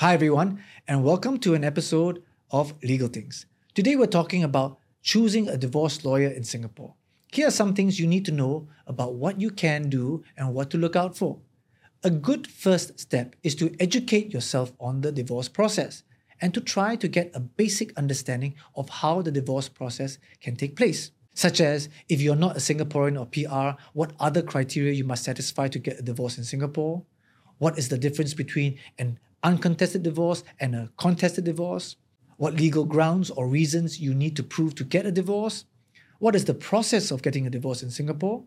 Hi, everyone, and welcome to an episode of Legal Tings. Today, we're talking about choosing a divorce lawyer in Singapore. Here are some things you need to know about what you can do and what to look out for. A good first step is to educate yourself on the divorce process and to try to get a basic understanding of how the divorce process can take place. Such as if you're not a Singaporean or PR, what other criteria you must satisfy to get a divorce in Singapore? What is the difference between an uncontested divorce and a contested divorce? What legal grounds or reasons you need to prove to get a divorce? What is the process of getting a divorce in Singapore?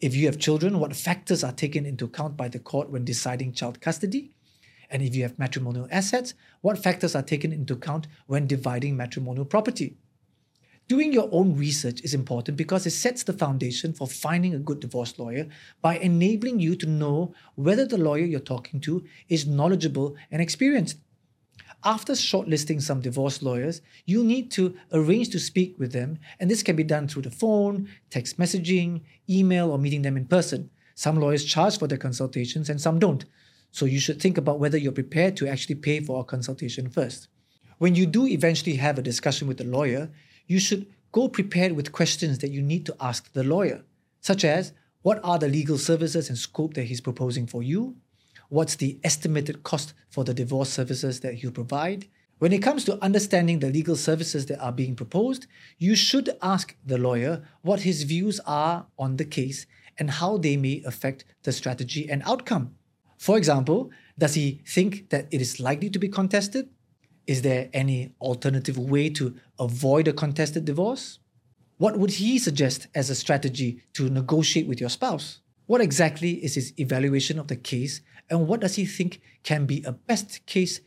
If you have children, what factors are taken into account by the court when deciding child custody? And if you have matrimonial assets, what factors are taken into account when dividing matrimonial property? Doing your own research is important because it sets the foundation for finding a good divorce lawyer by enabling you to know whether the lawyer you're talking to is knowledgeable and experienced. After shortlisting some divorce lawyers, you need to arrange to speak with them, and this can be done through the phone, text messaging, email, or meeting them in person. Some lawyers charge for their consultations and some don't. So you should think about whether you're prepared to actually pay for a consultation first. When you do eventually have a discussion with the lawyer, you should go prepared with questions that you need to ask the lawyer, such as what are the legal services and scope that he's proposing for you? What's the estimated cost for the divorce services that he'll provide? When it comes to understanding the legal services that are being proposed, you should ask the lawyer what his views are on the case and how they may affect the strategy and outcome. For example, does he think that it is likely to be contested? Is there any alternative way to avoid a contested divorce? What would he suggest as a strategy to negotiate with your spouse? What exactly is his evaluation of the case, and what does he think can be a best case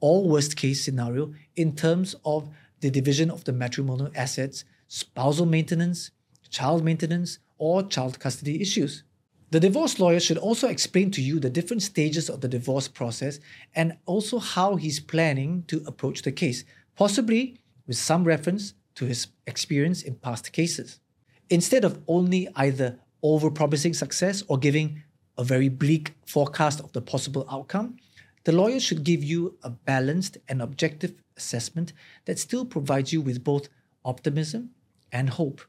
or worst case scenario in terms of the division of the matrimonial assets, spousal maintenance, child maintenance, or child custody issues? The divorce lawyer should also explain to you the different stages of the divorce process and also how he's planning to approach the case, possibly with some reference to his experience in past cases. Instead of only either over-promising success or giving a very bleak forecast of the possible outcome, the lawyer should give you a balanced and objective assessment that still provides you with both optimism and hope.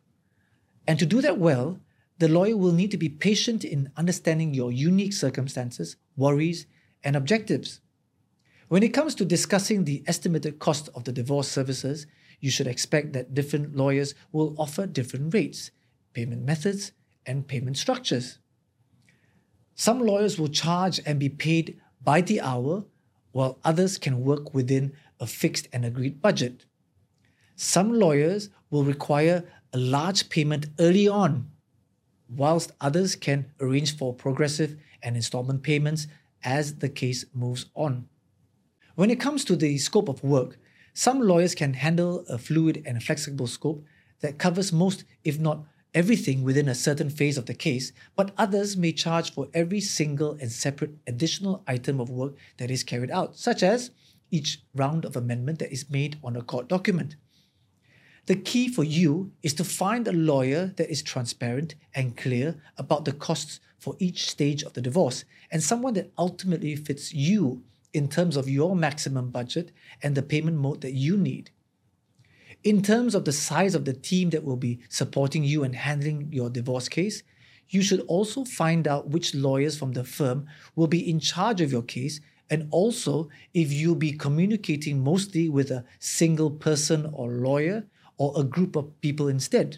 And to do that well, the lawyer will need to be patient in understanding your unique circumstances, worries, and objectives. When it comes to discussing the estimated cost of the divorce services, you should expect that different lawyers will offer different rates, payment methods, and payment structures. Some lawyers will charge and be paid by the hour, while others can work within a fixed and agreed budget. Some lawyers will require a large payment early on whilst others can arrange for progressive and installment payments as the case moves on. When it comes to the scope of work, some lawyers can handle a fluid and flexible scope that covers most, if not everything, within a certain phase of the case, but others may charge for every single and separate additional item of work that is carried out, such as each round of amendment that is made on a court document. The key for you is to find a lawyer that is transparent and clear about the costs for each stage of the divorce and someone that ultimately fits you in terms of your maximum budget and the payment mode that you need. In terms of the size of the team that will be supporting you and handling your divorce case, you should also find out which lawyers from the firm will be in charge of your case and also if you'll be communicating mostly with a single person or lawyer or a group of people instead.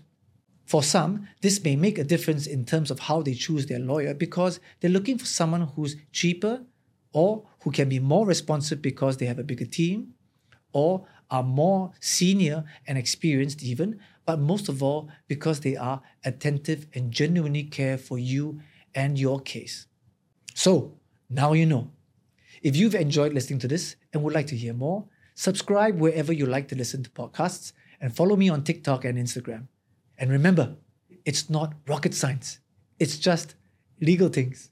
For some, this may make a difference in terms of how they choose their lawyer because they're looking for someone who's cheaper or who can be more responsive because they have a bigger team or are more senior and experienced, even, but most of all, because they are attentive and genuinely care for you and your case. So, now you know. If you've enjoyed listening to this and would like to hear more, subscribe wherever you like to listen to podcasts and follow me on TikTok and Instagram. And remember, it's not rocket science, it's just legal tings.